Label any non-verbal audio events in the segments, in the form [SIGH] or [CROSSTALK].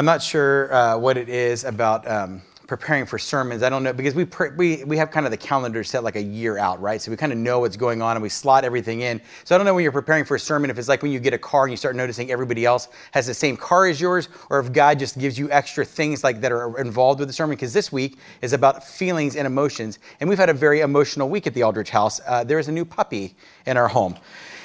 I'm not sure uh, what it is about um, preparing for sermons. I don't know because we pre- we we have kind of the calendar set like a year out, right? So we kind of know what's going on and we slot everything in. So I don't know when you're preparing for a sermon if it's like when you get a car and you start noticing everybody else has the same car as yours, or if God just gives you extra things like that are involved with the sermon. Because this week is about feelings and emotions, and we've had a very emotional week at the Aldrich House. Uh, there is a new puppy in our home.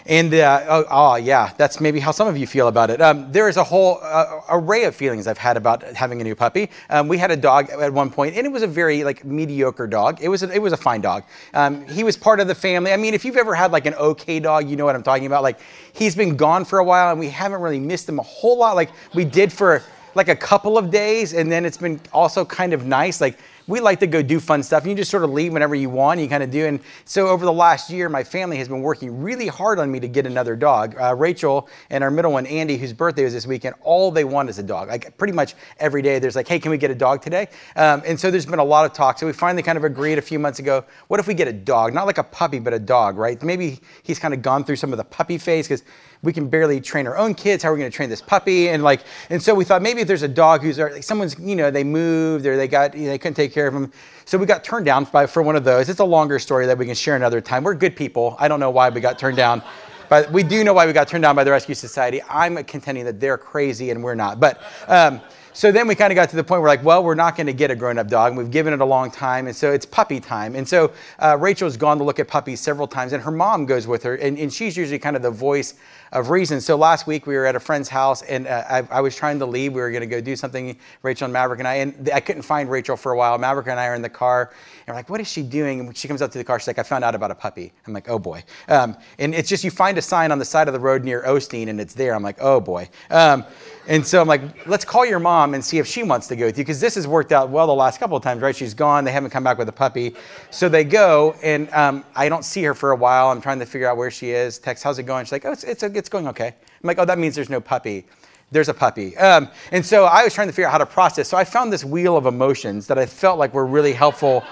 And uh, oh, oh, yeah, that's maybe how some of you feel about it. Um, there is a whole uh, array of feelings I've had about having a new puppy. Um, we had a dog at one point, and it was a very like mediocre dog. It was a, it was a fine dog. Um, he was part of the family. I mean, if you've ever had like an okay dog, you know what I'm talking about. Like he's been gone for a while, and we haven't really missed him a whole lot. Like we did for like a couple of days, and then it's been also kind of nice. Like we like to go do fun stuff. And you just sort of leave whenever you want. You kind of do. And so over the last year, my family has been working really hard on me to get another dog. Uh, Rachel and our middle one, Andy, whose birthday was this weekend, all they want is a dog. Like pretty much every day, there's like, hey, can we get a dog today? Um, and so there's been a lot of talk. So we finally kind of agreed a few months ago, what if we get a dog? Not like a puppy, but a dog, right? Maybe he's kind of gone through some of the puppy phase because we can barely train our own kids. How are we going to train this puppy? And like, and so we thought maybe if there's a dog who's like someone's, you know, they moved or they got, you know, they couldn't take care of them. So we got turned down by, for one of those. It's a longer story that we can share another time. We're good people. I don't know why we got turned down. But we do know why we got turned down by the Rescue Society. I'm contending that they're crazy and we're not. But um, so then we kind of got to the point where like, well, we're not going to get a grown-up dog. And we've given it a long time, and so it's puppy time. And so uh, Rachel's gone to look at puppies several times, and her mom goes with her, and, and she's usually kind of the voice of reason. So last week we were at a friend's house, and uh, I, I, was trying to leave. We were going to go do something, Rachel and Maverick and I, and I couldn't find Rachel for a while. Maverick and I are in the car, and we're like, what is she doing? And she comes up to the car. She's like, I found out about a puppy. I'm like, oh boy. Um, and it's just you find a sign on the side of the road near Osteen, and it's there. I'm like, oh boy. Um, and so I'm like, let's call your mom and see if she wants to go with you because this has worked out well the last couple of times, right? She's gone. They haven't come back with a puppy. So they go, and um, I don't see her for a while. I'm trying to figure out where she is. Text, how's it going? She's like, oh, it's, it's, it's going okay. I'm like, oh, that means there's no puppy. There's a puppy. Um, and so I was trying to figure out how to process. So I found this wheel of emotions that I felt like were really helpful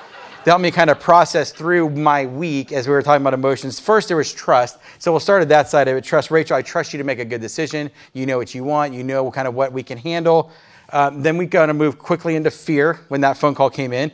to help me kind of process through my week as we were talking about emotions. First, there was trust. So we'll start at that side of it. Trust, Rachel, I trust you to make a good decision. You know what you want, you know kind of what we can handle. Um, then we kind of move quickly into fear when that phone call came in.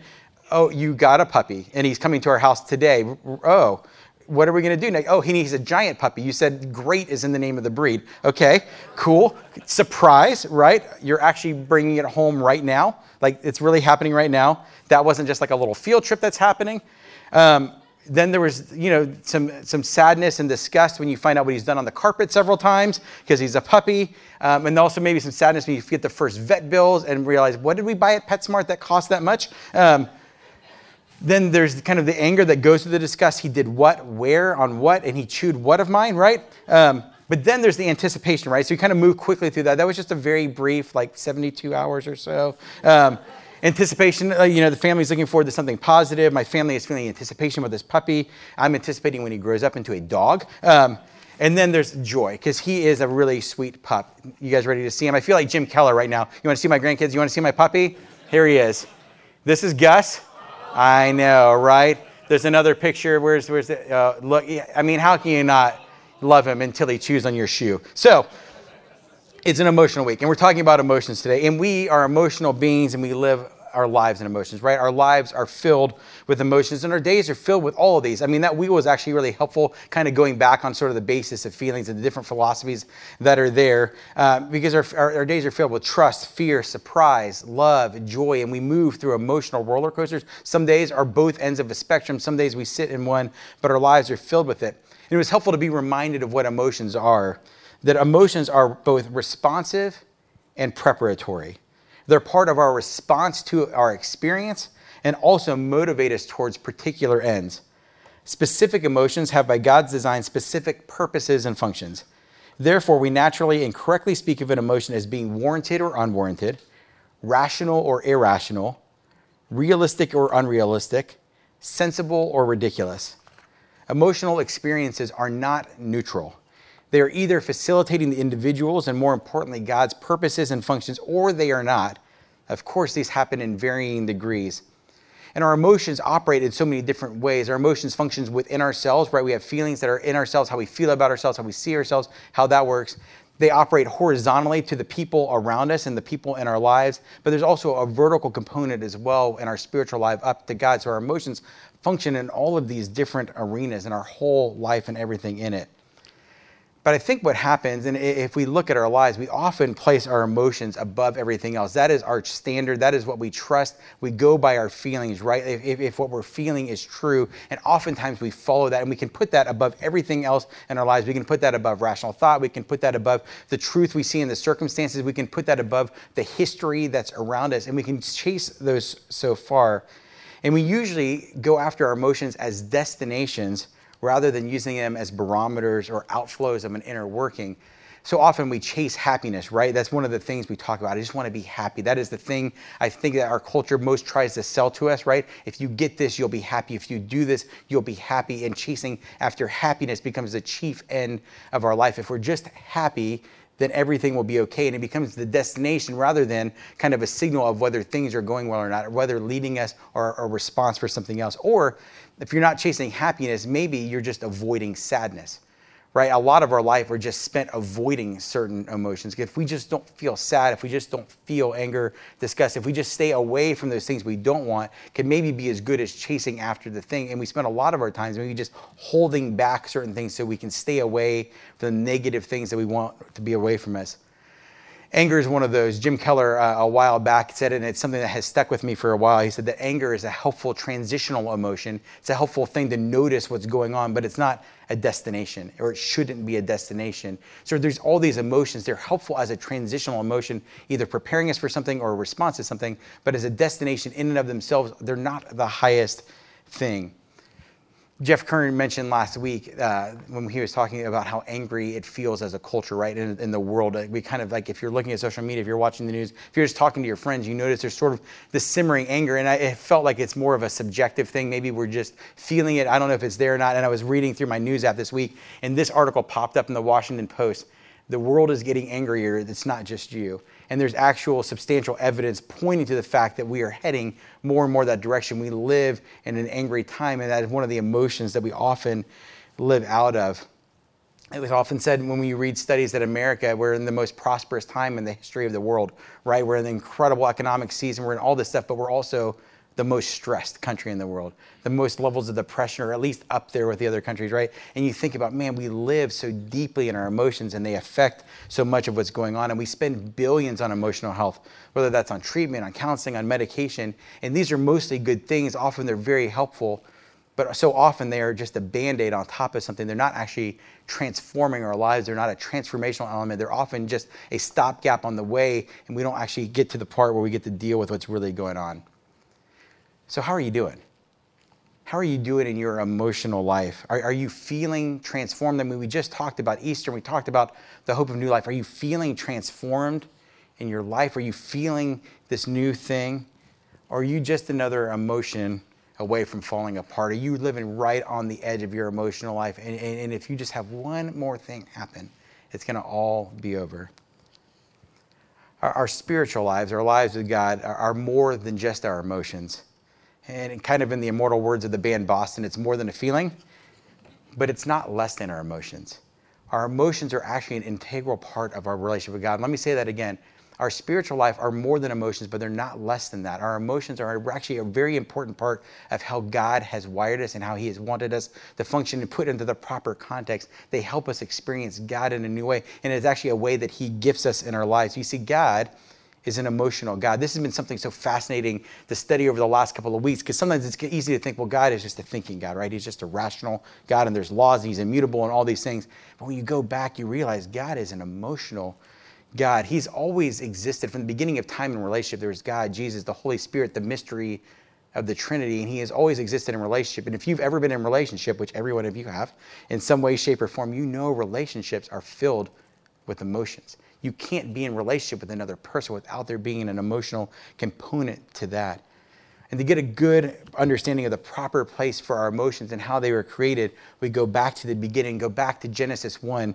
Oh, you got a puppy, and he's coming to our house today. Oh, what are we going to do? Oh, he needs a giant puppy. You said great is in the name of the breed. Okay, cool. Surprise, right? You're actually bringing it home right now. Like it's really happening right now. That wasn't just like a little field trip that's happening. Um, then there was, you know, some, some sadness and disgust when you find out what he's done on the carpet several times because he's a puppy. Um, and also maybe some sadness when you get the first vet bills and realize, what did we buy at PetSmart that cost that much? Um, then there's kind of the anger that goes with the disgust. He did what, where, on what, and he chewed what of mine, right? Um, but then there's the anticipation, right? So you kind of move quickly through that. That was just a very brief, like 72 hours or so. Um, anticipation, uh, you know, the family's looking forward to something positive. My family is feeling anticipation with this puppy. I'm anticipating when he grows up into a dog. Um, and then there's joy, because he is a really sweet pup. You guys ready to see him? I feel like Jim Keller right now. You want to see my grandkids? You want to see my puppy? Here he is. This is Gus. I know, right? There's another picture. Where's where's the uh, look? I mean, how can you not love him until he chews on your shoe? So it's an emotional week, and we're talking about emotions today. And we are emotional beings, and we live our lives and emotions, right? Our lives are filled with emotions and our days are filled with all of these. I mean, that wheel was actually really helpful, kind of going back on sort of the basis of feelings and the different philosophies that are there uh, because our, our, our, days are filled with trust, fear, surprise, love, joy, and we move through emotional roller coasters. Some days are both ends of a spectrum, some days we sit in one, but our lives are filled with it. And it was helpful to be reminded of what emotions are, that emotions are both responsive and preparatory. They're part of our response to our experience and also motivate us towards particular ends. Specific emotions have, by God's design, specific purposes and functions. Therefore, we naturally and correctly speak of an emotion as being warranted or unwarranted, rational or irrational, realistic or unrealistic, sensible or ridiculous. Emotional experiences are not neutral. They are either facilitating the individual's and more importantly, God's purposes and functions, or they are not. Of course, these happen in varying degrees. And our emotions operate in so many different ways. Our emotions functions within ourselves, right? We have feelings that are in ourselves, how we feel about ourselves, how we see ourselves, how that works. they operate horizontally to the people around us and the people in our lives, but there's also a vertical component as well in our spiritual life up to God. So our emotions function in all of these different arenas in our whole life and everything in it. But I think what happens, and if we look at our lives, we often place our emotions above everything else. That is our standard. That is what we trust. We go by our feelings, right? If, if, what we're feeling is true, and oftentimes we follow that, and we can put that above everything else in our lives. We can put that above rational thought. We can put that above the truth we see in the circumstances. We can put that above the history that's around us, and we can chase those so far. And we usually go after our emotions as destinations rather than using them as barometers or outflows of an inner working. So often we chase happiness, right? That's one of the things we talk about. I just want to be happy. That is the thing I think that our culture most tries to sell to us, right? If you get this, you'll be happy. If you do this, you'll be happy. And chasing after happiness becomes the chief end of our life. If we're just happy, then everything will be okay. And it becomes the destination rather than kind of a signal of whether things are going well or not, or whether leading us or a response for something else. Or if you're not chasing happiness, maybe you're just avoiding sadness right? A lot of our life we're just spent avoiding certain emotions. If we just don't feel sad, if we just don't feel anger, disgust, if we just stay away from those things we don't want, can maybe be as good as chasing after the thing. And we spend a lot of our times maybe just holding back certain things so we can stay away from the negative things that we want to be away from us. Anger is one of those. Jim Keller, uh, a while back, said it, and it's something that has stuck with me for a while. He said that anger is a helpful transitional emotion. It's a helpful thing to notice what's going on, but it's not a destination, or it shouldn't be a destination. So there's all these emotions. They're helpful as a transitional emotion, either preparing us for something or a response to something, but as a destination in and of themselves, they're not the highest thing. Jeff Kern mentioned last week uh, when he was talking about how angry it feels as a culture, right, in, in, the world. We kind of like, if you're looking at social media, if you're watching the news, if you're just talking to your friends, you notice there's sort of this simmering anger. And I, it felt like it's more of a subjective thing. Maybe we're just feeling it. I don't know if it's there or not. And I was reading through my news app this week, and this article popped up in the Washington Post. The world is getting angrier. It's not just you and there's actual substantial evidence pointing to the fact that we are heading more and more that direction. We live in an angry time, and that is one of the emotions that we often live out of. It was often said when we read studies that America, we're in the most prosperous time in the history of the world, right? We're in the incredible economic season, we're in all this stuff, but we're also the most stressed country in the world, the most levels of depression, or at least up there with the other countries, right? And you think about, man, we live so deeply in our emotions and they affect so much of what's going on. And we spend billions on emotional health, whether that's on treatment, on counseling, on medication. And these are mostly good things. Often they're very helpful, but so often they are just a band aid on top of something. They're not actually transforming our lives. They're not a transformational element. They're often just a stopgap on the way, and we don't actually get to the part where we get to deal with what's really going on. So, how are you doing? How are you doing in your emotional life? Are, are, you feeling transformed? I mean, we just talked about Easter, we talked about the hope of new life. Are you feeling transformed in your life? Are you feeling this new thing? Or are you just another emotion away from falling apart? Are you living right on the edge of your emotional life? And, and, and if you just have one more thing happen, it's going to all be over. Our, our, spiritual lives, our lives with God, are, are more than just our emotions and kind of in the immortal words of the band Boston, it's more than a feeling, but it's not less than our emotions. Our emotions are actually an integral part of our relationship with God. Let me say that again. Our spiritual life are more than emotions, but they're not less than that. Our emotions are actually a very important part of how God has wired us and how He has wanted us to function and put into the proper context. They help us experience God in a new way, and it's actually a way that He gifts us in our lives. You see, God is an emotional God. This has been something so fascinating to study over the last couple of weeks because sometimes it's easy to think, well, God is just a thinking God, right? He's just a rational God and there's laws and he's immutable and all these things. But when you go back, you realize God is an emotional God. He's always existed from the beginning of time and relationship. There was God, Jesus, the Holy Spirit, the mystery of the Trinity, and He has always existed in relationship. And if you've ever been in relationship, which every one of you have, in some way, shape, or form, you know relationships are filled with emotions you can't be in relationship with another person without there being an emotional component to that. And to get a good understanding of the proper place for our emotions and how they were created, we go back to the beginning, go back to Genesis 1.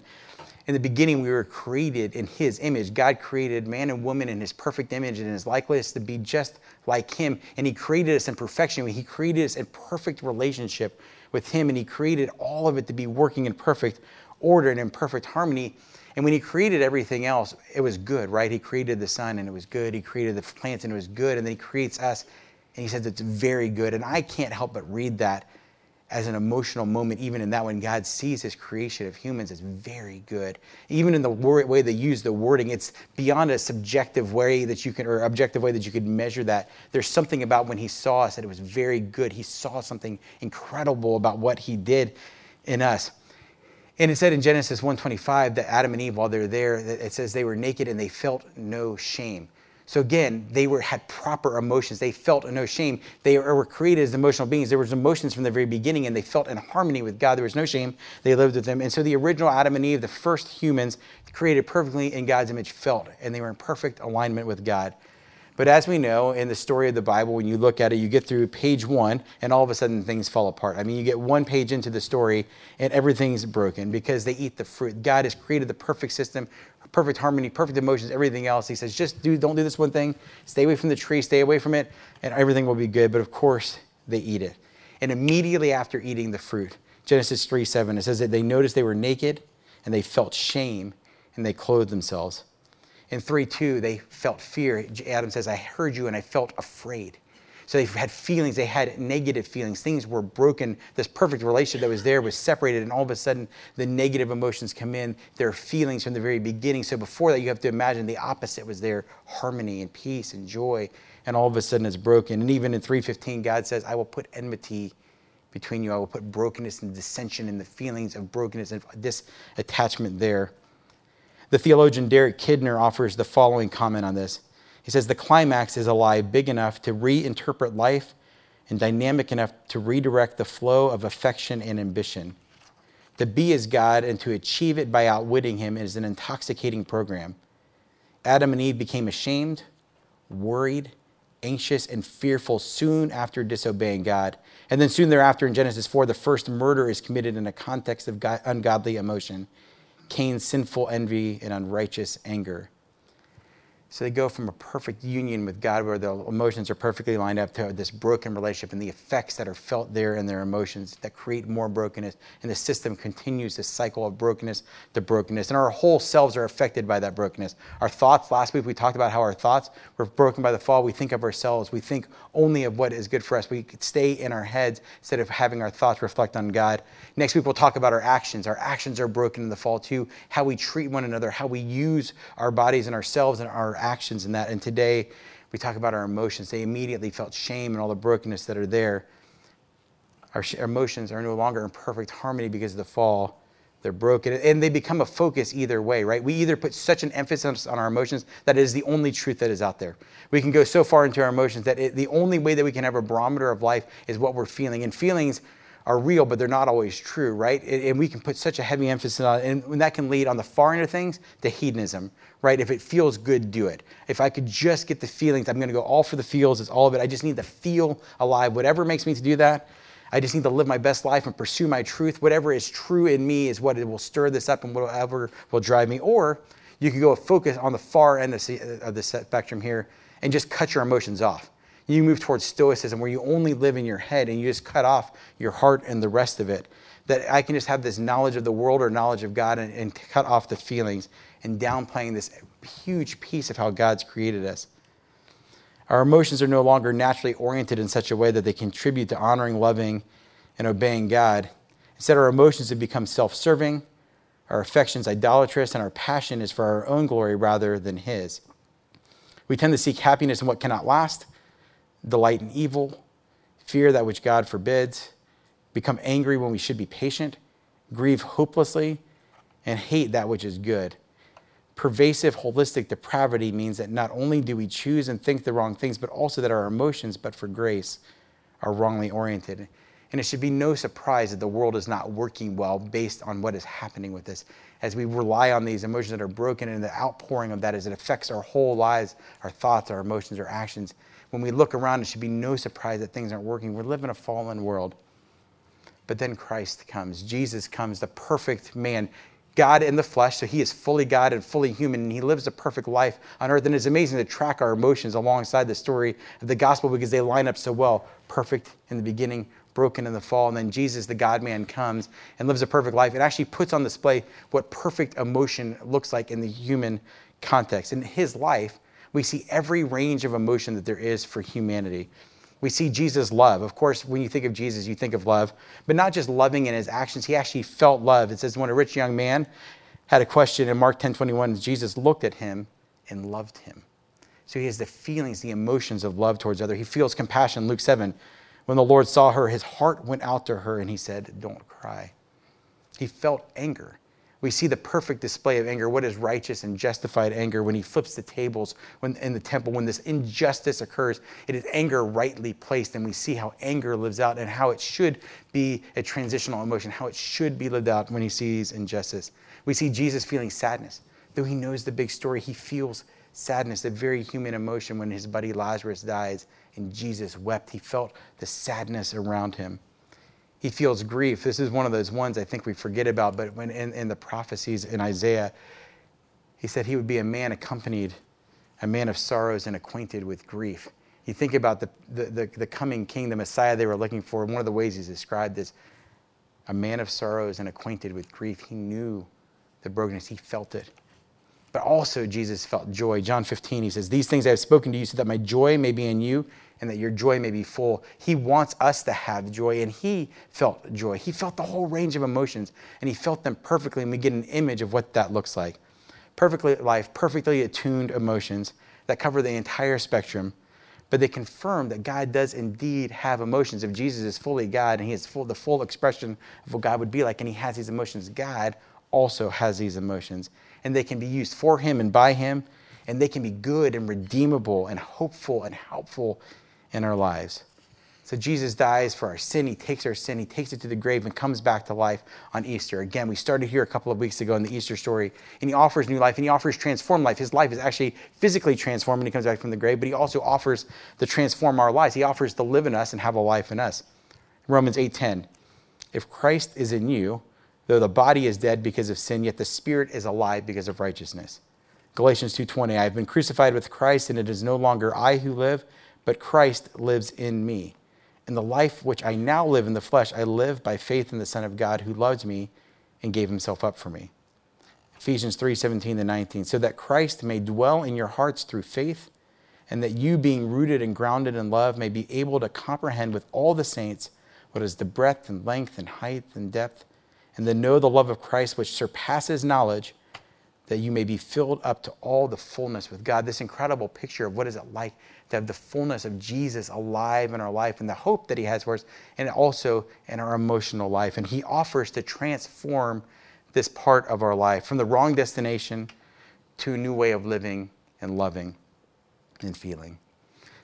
In the beginning, we were created in His image. God created man and woman in His perfect image and His likeness to be just like Him. And He created us in perfection. He created us in perfect relationship with Him, and He created all of it to be working in perfect order and in perfect harmony. And when he created everything else, it was good, right? He created the sun and it was good. He created the plants and it was good. And then he creates us and he says it's very good. And I can't help but read that as an emotional moment, even in that when God sees his creation of humans as very good. Even in the way they use the wording, it's beyond a subjective way that you can, or objective way that you could measure that. There's something about when he saw us that it was very good. He saw something incredible about what he did in us. And it said in Genesis 1:25 that Adam and Eve, while they're there, it says they were naked and they felt no shame. So again, they were had proper emotions. They felt no shame. They were created as emotional beings. There was emotions from the very beginning, and they felt in harmony with God. There was no shame. They lived with Him. And so the original Adam and Eve, the first humans created perfectly in God's image, felt, and they were in perfect alignment with God. But as we know in the story of the Bible, when you look at it, you get through page one, and all of a sudden things fall apart. I mean, you get one page into the story, and everything's broken because they eat the fruit. God has created the perfect system, perfect harmony, perfect emotions, everything else. He says, just do, don't do this one thing. Stay away from the tree, stay away from it, and everything will be good. But of course, they eat it. And immediately after eating the fruit, Genesis 3 7, it says that they noticed they were naked and they felt shame and they clothed themselves. In 3 2, they felt fear. Adam says, I heard you and I felt afraid. So they had feelings, they had negative feelings. Things were broken. This perfect relationship that was there was separated, and all of a sudden the negative emotions come in. There are feelings from the very beginning. So before that, you have to imagine the opposite was there harmony and peace and joy, and all of a sudden it's broken. And even in 315, God says, I will put enmity between you. I will put brokenness and dissension and the feelings of brokenness and disattachment there. The theologian Derek Kidner offers the following comment on this. He says the climax is a lie big enough to reinterpret life and dynamic enough to redirect the flow of affection and ambition. To be as God and to achieve it by outwitting Him is an intoxicating program. Adam and Eve became ashamed, worried, anxious, and fearful soon after disobeying God. And then soon thereafter, in Genesis 4, the first murder is committed in a context of ungodly emotion. Cain's sinful envy and unrighteous anger. So they go from a perfect union with God where the emotions are perfectly lined up to this broken relationship and the effects that are felt there in their emotions that create more brokenness. And the system continues this cycle of brokenness to brokenness. And our whole selves are affected by that brokenness. Our thoughts, last week we talked about how our thoughts were broken by the fall. We think of ourselves, we think only of what is good for us. We stay in our heads instead of having our thoughts reflect on God. Next week we'll talk about our actions. Our actions are broken in the fall too. How we treat one another, how we use our bodies and ourselves and our actions in that. And today we talk about our emotions. They immediately felt shame and all the brokenness that are there. Our, our emotions are no longer in perfect harmony because of the fall. They're broken and they become a focus either way, right? We either put such an emphasis on our emotions that it is the only truth that is out there. We can go so far into our emotions that it, the only way that we can have a barometer of life is what we're feeling. And feelings are real, but they're not always true, right? And we can put such a heavy emphasis on it, and that can lead on the far end of things to hedonism, right? If it feels good, do it. If I could just get the feelings, I'm going to go all for the feels, it's all of it. I just need to feel alive. Whatever makes me to do that, I just need to live my best life and pursue my truth. Whatever is true in me is what will stir this up and whatever will drive me. Or you can go focus on the far end of the spectrum here and just cut your emotions off you move towards stoicism where you only live in your head and you just cut off your heart and the rest of it. That I can just have this knowledge of the world or knowledge of God and, and cut off the feelings and downplaying this huge piece of how God's created us. Our emotions are no longer naturally oriented in such a way that they contribute to honoring, loving, and obeying God. Instead, our emotions have become self serving, our affections idolatrous, and our passion is for our own glory rather than His. We tend to seek happiness in what cannot last delight in evil, fear that which God forbids, become angry when we should be patient, grieve hopelessly, and hate that which is good. Pervasive holistic depravity means that not only do we choose and think the wrong things, but also that our emotions, but for grace, are wrongly oriented. And it should be no surprise that the world is not working well based on what is happening with this. As we rely on these emotions that are broken and the outpouring of that as it affects our whole lives, our thoughts, our emotions, our actions, when we look around, it should be no surprise that things aren't working. We live in a fallen world. But then Christ comes. Jesus comes, the perfect man. God in the flesh, so he is fully God and fully human, and he lives a perfect life on earth. And it's amazing to track our emotions alongside the story of the gospel because they line up so well. Perfect in the beginning, broken in the fall. And then Jesus, the God man, comes and lives a perfect life. It actually puts on display what perfect emotion looks like in the human context. In his life, we see every range of emotion that there is for humanity. We see Jesus' love. Of course, when you think of Jesus, you think of love, but not just loving in his actions. He actually felt love. It says when a rich young man had a question in Mark 10 21, Jesus looked at him and loved him. So he has the feelings, the emotions of love towards other. He feels compassion. Luke 7, when the Lord saw her, his heart went out to her and he said, Don't cry. He felt anger. We see the perfect display of anger. What is righteous and justified anger when he flips the tables when, in the temple, when this injustice occurs? It is anger rightly placed, and we see how anger lives out and how it should be a transitional emotion, how it should be lived out when he sees injustice. We see Jesus feeling sadness. Though he knows the big story, he feels sadness, a very human emotion when his buddy Lazarus dies and Jesus wept. He felt the sadness around him. He feels grief. This is one of those ones I think we forget about, but when in, in the prophecies in Isaiah, he said he would be a man accompanied, a man of sorrows and acquainted with grief. You think about the, the, the, the coming king, the Messiah they were looking for, one of the ways he's described is a man of sorrows and acquainted with grief. He knew the brokenness, he felt it but also Jesus felt joy. John 15, he says, These things I have spoken to you so that my joy may be in you and that your joy may be full. He wants us to have joy, and he felt joy. He felt the whole range of emotions, and he felt them perfectly, and we get an image of what that looks like. Perfectly life, perfectly attuned emotions that cover the entire spectrum, but they confirm that God does indeed have emotions. If Jesus is fully God and he is full, the full expression of what God would be like, and he has these emotions, God also has these emotions and they can be used for Him and by Him, and they can be good and redeemable and hopeful and helpful in our lives. So Jesus dies for our sin. He takes our sin, he takes it to the grave, and comes back to life on Easter. Again, we started here a couple of weeks ago in the Easter story, and he offers new life and he offers transformed life. His life is actually physically transformed when he comes back from the grave, but he also offers to transform our lives. He offers to live in us and have a life in us. Romans 8:10. If Christ is in you, Though the body is dead because of sin, yet the spirit is alive because of righteousness. Galatians 2:20 I have been crucified with Christ and it is no longer I who live, but Christ lives in me. In the life which I now live in the flesh, I live by faith in the Son of God who loved me and gave himself up for me. Ephesians 3:17 to 19 so that Christ may dwell in your hearts through faith and that you being rooted and grounded in love may be able to comprehend with all the saints what is the breadth and length and height and depth and then know the love of Christ, which surpasses knowledge, that you may be filled up to all the fullness with God. This incredible picture of what is it like to have the fullness of Jesus alive in our life and the hope that He has for us, and also in our emotional life. And He offers to transform this part of our life from the wrong destination to a new way of living and loving and feeling.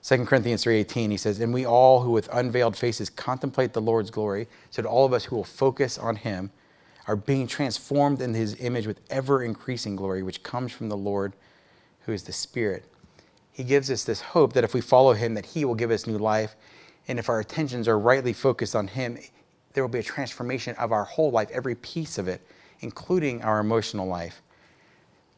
2 Corinthians 3:18 he says, "And we all who with unveiled faces contemplate the Lord's glory, so to all of us who will focus on him, are being transformed in his image with ever increasing glory, which comes from the Lord who is the Spirit. He gives us this hope that if we follow him, that he will give us new life. And if our attentions are rightly focused on him, there will be a transformation of our whole life, every piece of it, including our emotional life.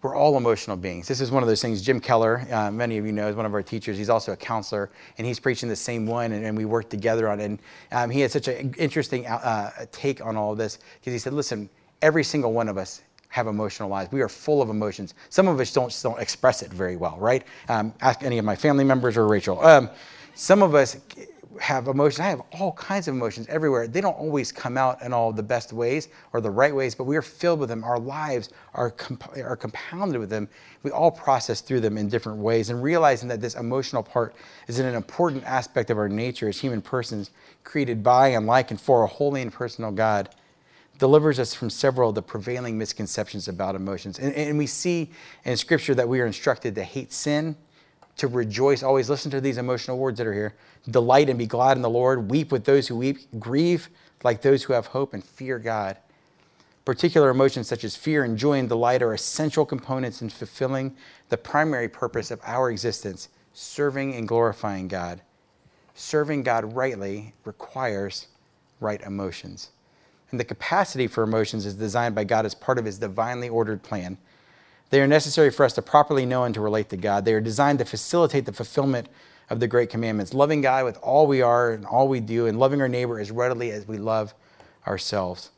We're all emotional beings. This is one of those things. Jim Keller, uh, many of you know, is one of our teachers. He's also a counselor, and he's preaching the same one, and, and we work together on it. And um, he had such an interesting uh, take on all of this because he said, listen, every single one of us have emotional lives. We are full of emotions. Some of us don't, don't express it very well, right? Um, ask any of my family members or Rachel. Um, some of us have emotions. I have all kinds of emotions everywhere. They don't always come out in all the best ways or the right ways, but we are filled with them. Our lives are, comp- are compounded with them. We all process through them in different ways. And realizing that this emotional part is an important aspect of our nature as human persons, created by and like and for a holy and personal God, delivers us from several of the prevailing misconceptions about emotions. And, and we see in Scripture that we are instructed to hate sin to rejoice. Always listen to these emotional words that are here. Delight and be glad in the Lord. Weep with those who weep. Grieve like those who have hope and fear God. Particular emotions such as fear and joy and delight are essential components in fulfilling the primary purpose of our existence serving and glorifying God. Serving God rightly requires right emotions. And the capacity for emotions is designed by God as part of His divinely ordered plan they are necessary for us to properly know and to relate to God. They are designed to facilitate the fulfillment of the great commandments. Loving God with all we are and all we do, and loving our neighbor as readily as we love ourselves.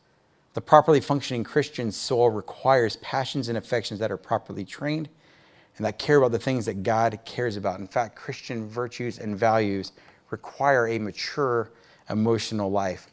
The properly functioning Christian soul requires passions and affections that are properly trained and that care about the things that God cares about. In fact, Christian virtues and values require a mature emotional life.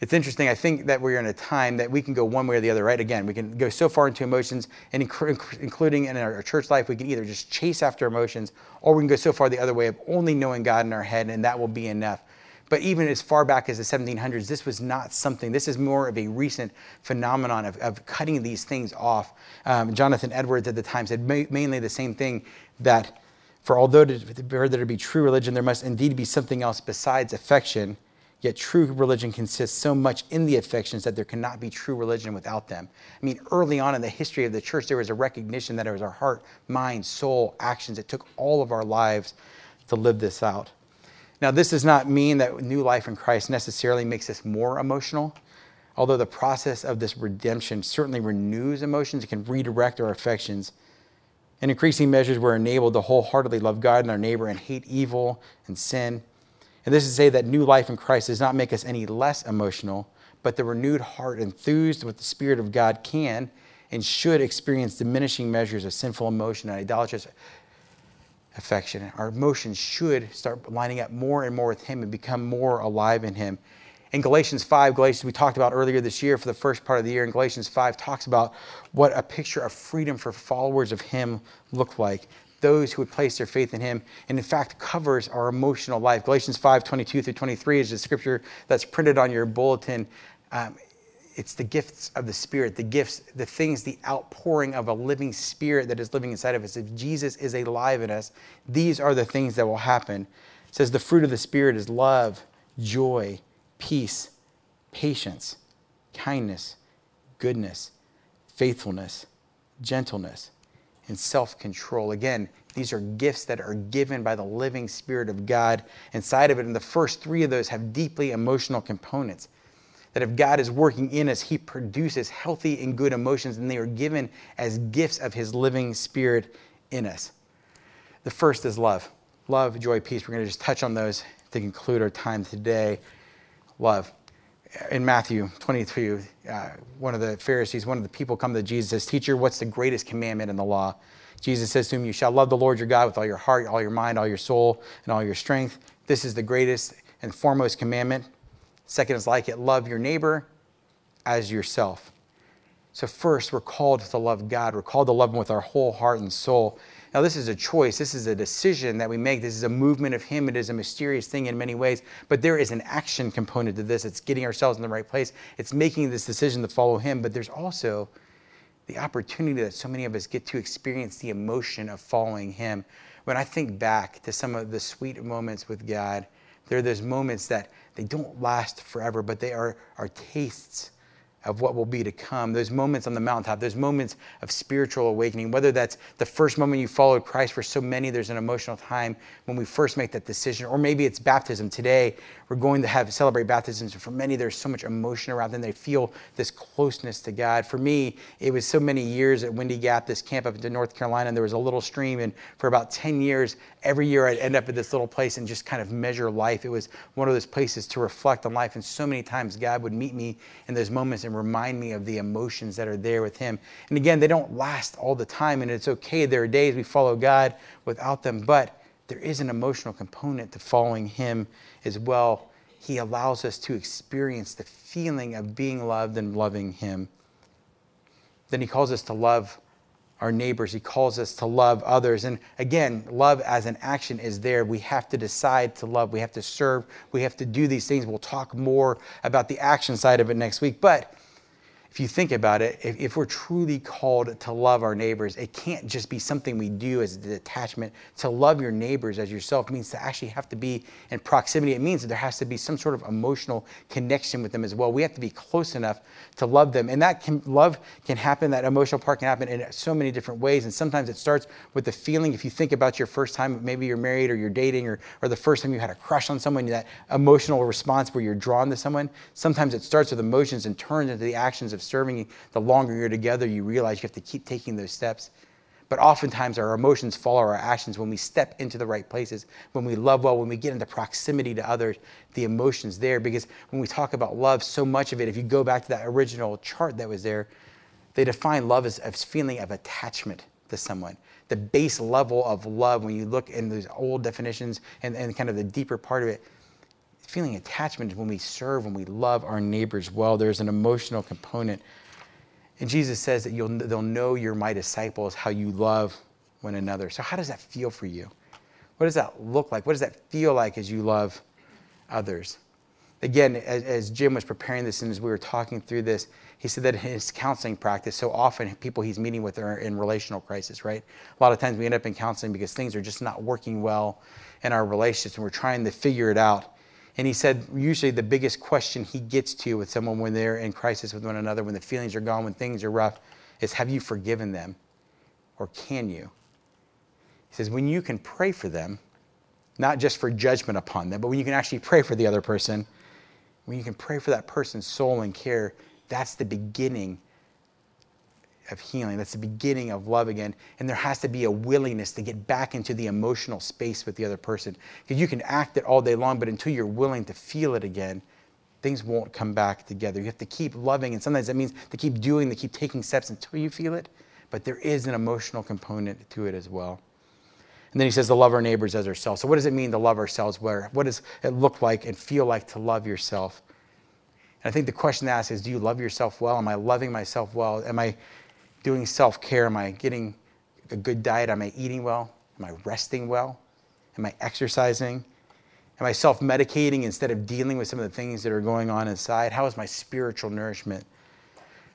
It's interesting. I think that we're in a time that we can go one way or the other, right? Again, we can go so far into emotions, and including in our church life, we can either just chase after emotions, or we can go so far the other way of only knowing God in our head, and that will be enough. But even as far back as the 1700s, this was not something, this is more of a recent phenomenon of, of cutting these things off. Um, Jonathan Edwards at the time said ma- mainly the same thing that for although to, for there to be true religion, there must indeed be something else besides affection. Yet true religion consists so much in the affections that there cannot be true religion without them. I mean, early on in the history of the church, there was a recognition that it was our heart, mind, soul, actions. It took all of our lives to live this out. Now, this does not mean that new life in Christ necessarily makes us more emotional, although the process of this redemption certainly renews emotions, it can redirect our affections. In increasing measures, we're enabled to wholeheartedly love God and our neighbor and hate evil and sin. And this is to say that new life in Christ does not make us any less emotional, but the renewed heart enthused with the Spirit of God can and should experience diminishing measures of sinful emotion and idolatrous affection. Our emotions should start lining up more and more with Him and become more alive in Him. In Galatians 5, Galatians we talked about earlier this year for the first part of the year, in Galatians 5 talks about what a picture of freedom for followers of Him looked like. Those who would place their faith in Him, and in fact covers our emotional life. Galatians 5, 22 through 23 is the scripture that's printed on your bulletin. Um, it's the gifts of the Spirit, the gifts, the things, the outpouring of a living Spirit that is living inside of us. If Jesus is alive in us, these are the things that will happen. It says the fruit of the Spirit is love, joy, peace, patience, kindness, goodness, faithfulness, gentleness, and self control. Again, these are gifts that are given by the living Spirit of God inside of it. And the first three of those have deeply emotional components that if God is working in us, He produces healthy and good emotions, and they are given as gifts of His living Spirit in us. The first is love. Love, joy, peace. We're going to just touch on those to conclude our time today. Love. In Matthew 22, uh, one of the Pharisees, one of the people come to Jesus says, Teacher, what's the greatest commandment in the law? Jesus says to him, You shall love the Lord your God with all your heart, all your mind, all your soul, and all your strength. This is the greatest and foremost commandment. Second is like it love your neighbor as yourself. So, first, we're called to love God. We're called to love Him with our whole heart and soul. Now, this is a choice. This is a decision that we make. This is a movement of Him. It is a mysterious thing in many ways, but there is an action component to this. It's getting ourselves in the right place, it's making this decision to follow Him, but there's also the opportunity that so many of us get to experience the emotion of following Him. When I think back to some of the sweet moments with God, there are those moments that they don't last forever, but they are, are tastes of what will be to come, those moments on the mountaintop, those moments of spiritual awakening, whether that's the first moment you followed Christ, for so many, there's an emotional time when we first make that decision, or maybe it's baptism. Today, we're going to have celebrate baptisms, and for many, there's so much emotion around them. They feel this closeness to God. For me, it was so many years at Windy Gap, this camp up in North Carolina, and there was a little stream, and for about 10 years, every year I'd end up at this little place and just kind of measure life. It was one of those places to reflect on life, and so many times God would meet me in those moments and remind me of the emotions that are there with Him. And again, they don't last all the time, and it's okay. There are days we follow God without them, but there is an emotional component to following Him as well. He allows us to experience the feeling of being loved and loving Him. Then He calls us to love our neighbors. He calls us to love others. And again, love as an action is there. We have to decide to love. We have to serve. We have to do these things. We'll talk more about the action side of it next week. But if you think about it, if, if, we're truly called to love our neighbors, it can't just be something we do as a detachment. To love your neighbors as yourself means to actually have to be in proximity. It means that there has to be some sort of emotional connection with them as well. We have to be close enough to love them. And that can, love can happen, that emotional part can happen in so many different ways. And sometimes it starts with the feeling. If you think about your first time, maybe you're married or you're dating, or, or the first time you had a crush on someone, that emotional response where you're drawn to someone, sometimes it starts with emotions and turns into the actions of of serving, the longer you're together, you realize you have to keep taking those steps. But oftentimes our emotions follow our actions when we step into the right places, when we love well, when we get into proximity to others, the emotions there. Because when we talk about love, so much of it, if you go back to that original chart that was there, they define love as a feeling of attachment to someone. The base level of love, when you look in those old definitions and, and kind of the deeper part of it, feeling attachment when we serve, when we love our neighbors well. There's an emotional component and Jesus says that you'll, they'll know you're my disciples, how you love one another. So, how does that feel for you? What does that look like? What does that feel like as you love others? Again, as, as Jim was preparing this and as we were talking through this, he said that in his counseling practice, so often people he's meeting with are in relational crisis, right? A lot of times we end up in counseling because things are just not working well in our relationships and we're trying to figure it out. And he said, usually the biggest question he gets to with someone when they're in crisis with one another, when the feelings are gone, when things are rough, is have you forgiven them? Or can you? He says, when you can pray for them, not just for judgment upon them, but when you can actually pray for the other person, when you can pray for that person's soul and care, that's the beginning of healing. That's the beginning of love again. And there has to be a willingness to get back into the emotional space with the other person. Because you can act it all day long, but until you're willing to feel it again, things won't come back together. You have to keep loving, and sometimes that means to keep doing, to keep taking steps until you feel it. But there is an emotional component to it as well. And then he says to love our neighbors as ourselves. So, what does it mean to love ourselves? Where, what does it look like and feel like to love yourself? And I think the question to ask is Do you love yourself well? Am I loving myself well? Am I doing self care? Am I getting a good diet? Am I eating well? Am I resting well? Am I exercising? Am I self medicating instead of dealing with some of the things that are going on inside? How is my spiritual nourishment?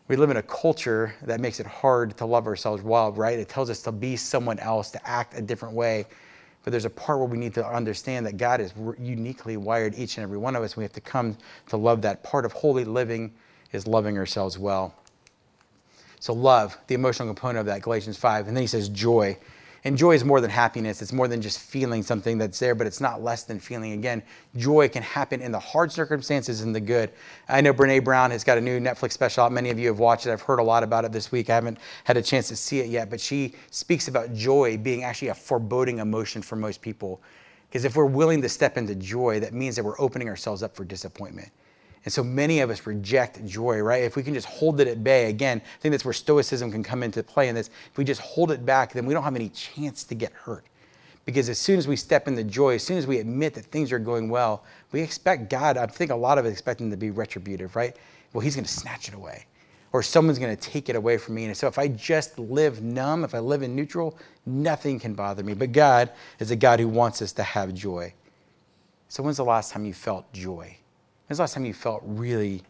We live in a culture that makes it hard to love ourselves well, right? It tells us to be someone else, to act a different way. But there's a part where we need to understand that God is uniquely wired each and every one of us. We have to come to love that. Part of holy living is loving ourselves well. So, love, the emotional component of that, Galatians 5. And then he says joy. And joy is more than happiness. It's more than just feeling something that's there, but it's not less than feeling. Again, joy can happen in the hard circumstances and the good. I know Brene Brown has got a new Netflix special out. Many of you have watched it. I've heard a lot about it this week. I haven't had a chance to see it yet, but she speaks about joy being actually a foreboding emotion for most people. Because if we're willing to step into joy, that means that we're opening ourselves up for disappointment. And so many of us reject joy, right? If we can just hold it at bay, again, I think that's where stoicism can come into play in this. If we just hold it back, then we don't have any chance to get hurt. Because as soon as we step into joy, as soon as we admit that things are going well, we expect God, I think a lot of us expect him to be retributive, right? Well, he's going to snatch it away. Or someone's going to take it away from me. And so if I just live numb, if I live in neutral, nothing can bother me. But God is a God who wants us to have joy. So when's the last time you felt joy? When's the last time you felt really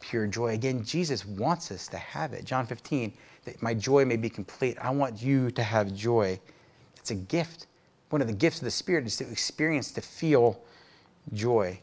pure joy? Again, Jesus wants us to have it. John 15, that my joy may be complete. I want you to have joy. It's a gift. One of the gifts of the Spirit is to experience, to feel joy.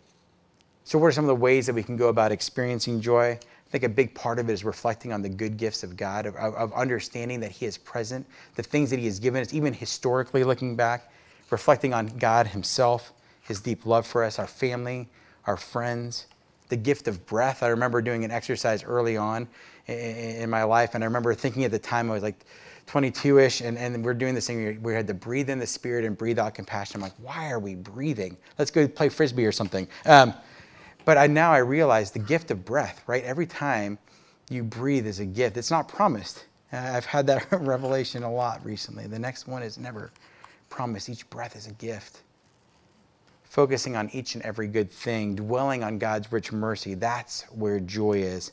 So, what are some of the ways that we can go about experiencing joy? I think a big part of it is reflecting on the good gifts of God, of, of understanding that He is present, the things that He has given us, even historically looking back, reflecting on God Himself, His deep love for us, our family, our friends, the gift of breath. I remember doing an exercise early on in my life, and I remember thinking at the time I was like 22 ish, and, and we're doing this thing we had to breathe in the spirit and breathe out compassion. I'm like, why are we breathing? Let's go play frisbee or something. Um, but I, now I realize the gift of breath, right? Every time you breathe is a gift. It's not promised. I've had that [LAUGHS] revelation a lot recently. The next one is never promised. Each breath is a gift focusing on each and every good thing, dwelling on God's rich mercy, that's where joy is.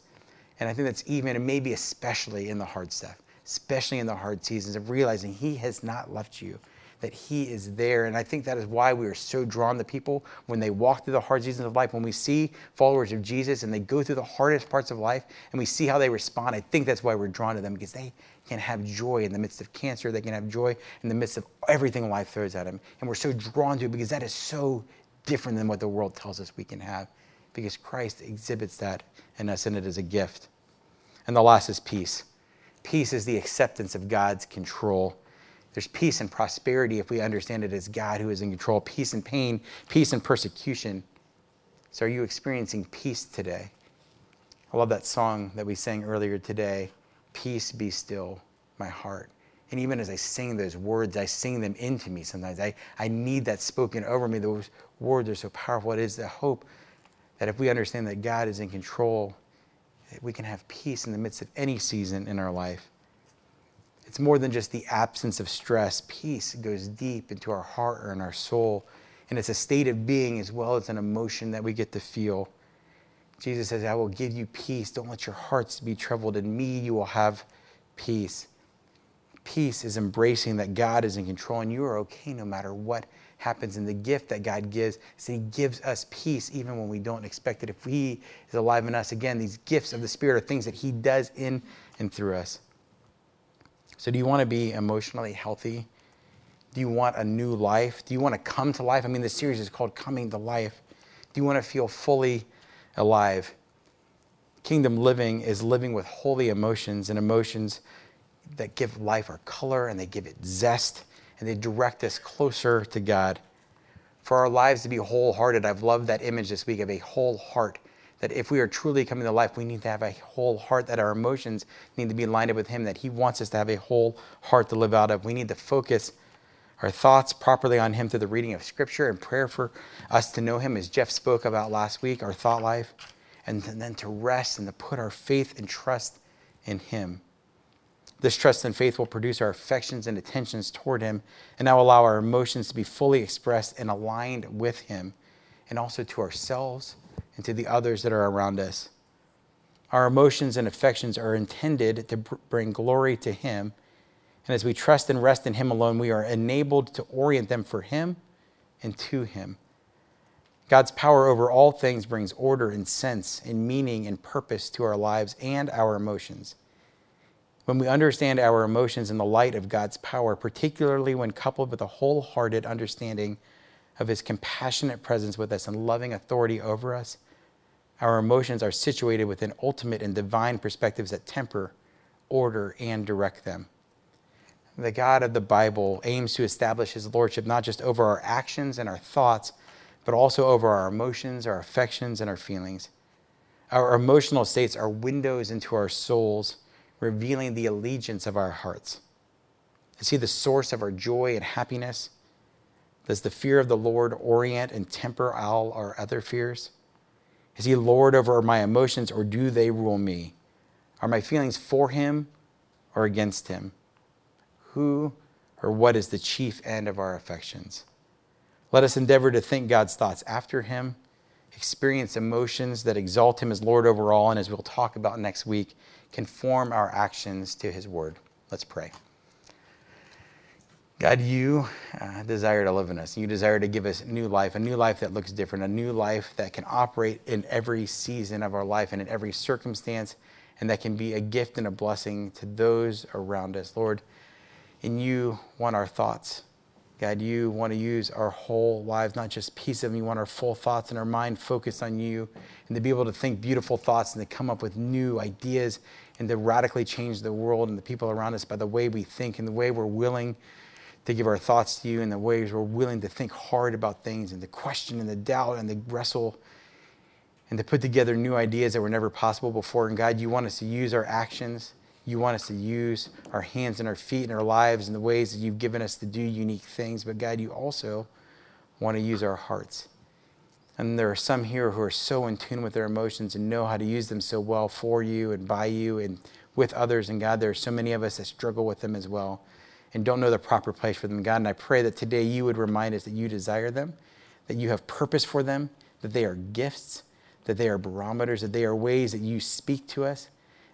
And I think that's even, and maybe especially in the hard stuff, especially in the hard seasons of realizing He has not left you, that He is there. And I think that is why we are so drawn to people when they walk through the hard seasons of life. When we see followers of Jesus and they go through the hardest parts of life and we see how they respond, I think that's why we're drawn to them because they can have joy in the midst of cancer. They can have joy in the midst of everything life throws at them. And we're so drawn to it because that is so different than what the world tells us we can have because Christ exhibits that in us and it is a gift. And the last is peace. Peace is the acceptance of God's control. There's peace and prosperity if we understand it as God who is in control, peace and pain, peace and persecution. So, are you experiencing peace today? I love that song that we sang earlier today Peace be still, my heart, And even as I sing those words, I sing them into me sometimes. I, I need that spoken over me. Those words are so powerful. It is the hope that if we understand that God is in control, we can have peace in the midst of any season in our life. It's more than just the absence of stress. Peace goes deep into our heart or in our soul. And it's a state of being as well as an emotion that we get to feel. Jesus says, I will give you peace. Don't let your hearts be troubled. In me, you will have peace. Peace is embracing that God is in control and you are okay no matter what happens. And the gift that God gives is He gives us peace even when we don't expect it. If He is alive in us, again, these gifts of the Spirit are things that He does in and through us. So, do you want to be emotionally healthy? Do you want a new life? Do you want to come to life? I mean, the series is called Coming to Life. Do you want to feel fully alive? Kingdom living is living with holy emotions and emotions that give life our color and they give it zest and they direct us closer to God. For our lives to be wholehearted, I've loved that image this week of a whole heart that if we are truly coming to life, we need to have a whole heart, that our emotions need to be lined up with Him, that He wants us to have a whole heart to live out of. We need to focus our thoughts properly on Him through the reading of Scripture and prayer for us to know Him, as Jeff spoke about last week, our thought life, and then to rest and to put our faith and trust in Him. This trust and faith will produce our affections and attentions toward Him and now allow our emotions to be fully expressed and aligned with Him and also to ourselves and to the others that are around us. Our emotions and affections are intended to bring glory to Him. And as we trust and rest in Him alone, we are enabled to orient them for Him and to Him. God's power over all things brings order and sense and meaning and purpose to our lives and our emotions. When we understand our emotions in the light of God's power, particularly when coupled with a wholehearted understanding of His compassionate presence with us and loving authority over us, our emotions are situated within ultimate and divine perspectives that temper, order, and direct them. The God of the Bible aims to establish his lordship not just over our actions and our thoughts, but also over our emotions, our affections, and our feelings. Our emotional states are windows into our souls, revealing the allegiance of our hearts. Is he the source of our joy and happiness? Does the fear of the Lord orient and temper all our other fears? Is he Lord over my emotions or do they rule me? Are my feelings for him or against him? Who or what is the chief end of our affections? Let us endeavor to think God's thoughts after him, experience emotions that exalt him as Lord over all, and as we'll talk about next week, conform our actions to his word. Let's pray. God, you uh, desire to live in us. You desire to give us new life, a new life that looks different, a new life that can operate in every season of our life and in every circumstance, and that can be a gift and a blessing to those around us. Lord, and you want our thoughts. God, you want to use our whole lives, not just piece of them. You want our full thoughts and our mind focused on you, and to be able to think beautiful thoughts and to come up with new ideas and to radically change the world and the people around us by the way we think and the way we're willing to give our thoughts to you in the ways we're willing to think hard about things and to question and the doubt and the wrestle and to put together new ideas that were never possible before. And God, you want us to use our actions. You want us to use our hands and our feet and our lives in the ways that you've given us to do unique things. But God, you also want to use our hearts. And there are some here who are so in tune with their emotions and know how to use them so well for you and by you and with others. And God, there are so many of us that struggle with them as well and don't know the proper place for them, God. And I pray that today you would remind us that you desire them, that you have purpose for them, that they are gifts, that they are barometers, that they are ways that you speak to us,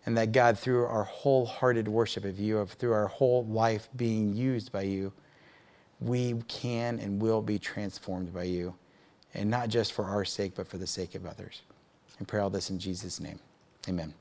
and that God, through our wholehearted worship of you, of through our whole life being used by you, we can and will be transformed by you, and not just for our sake, but for the sake of others. And pray all this in Jesus' name. Amen.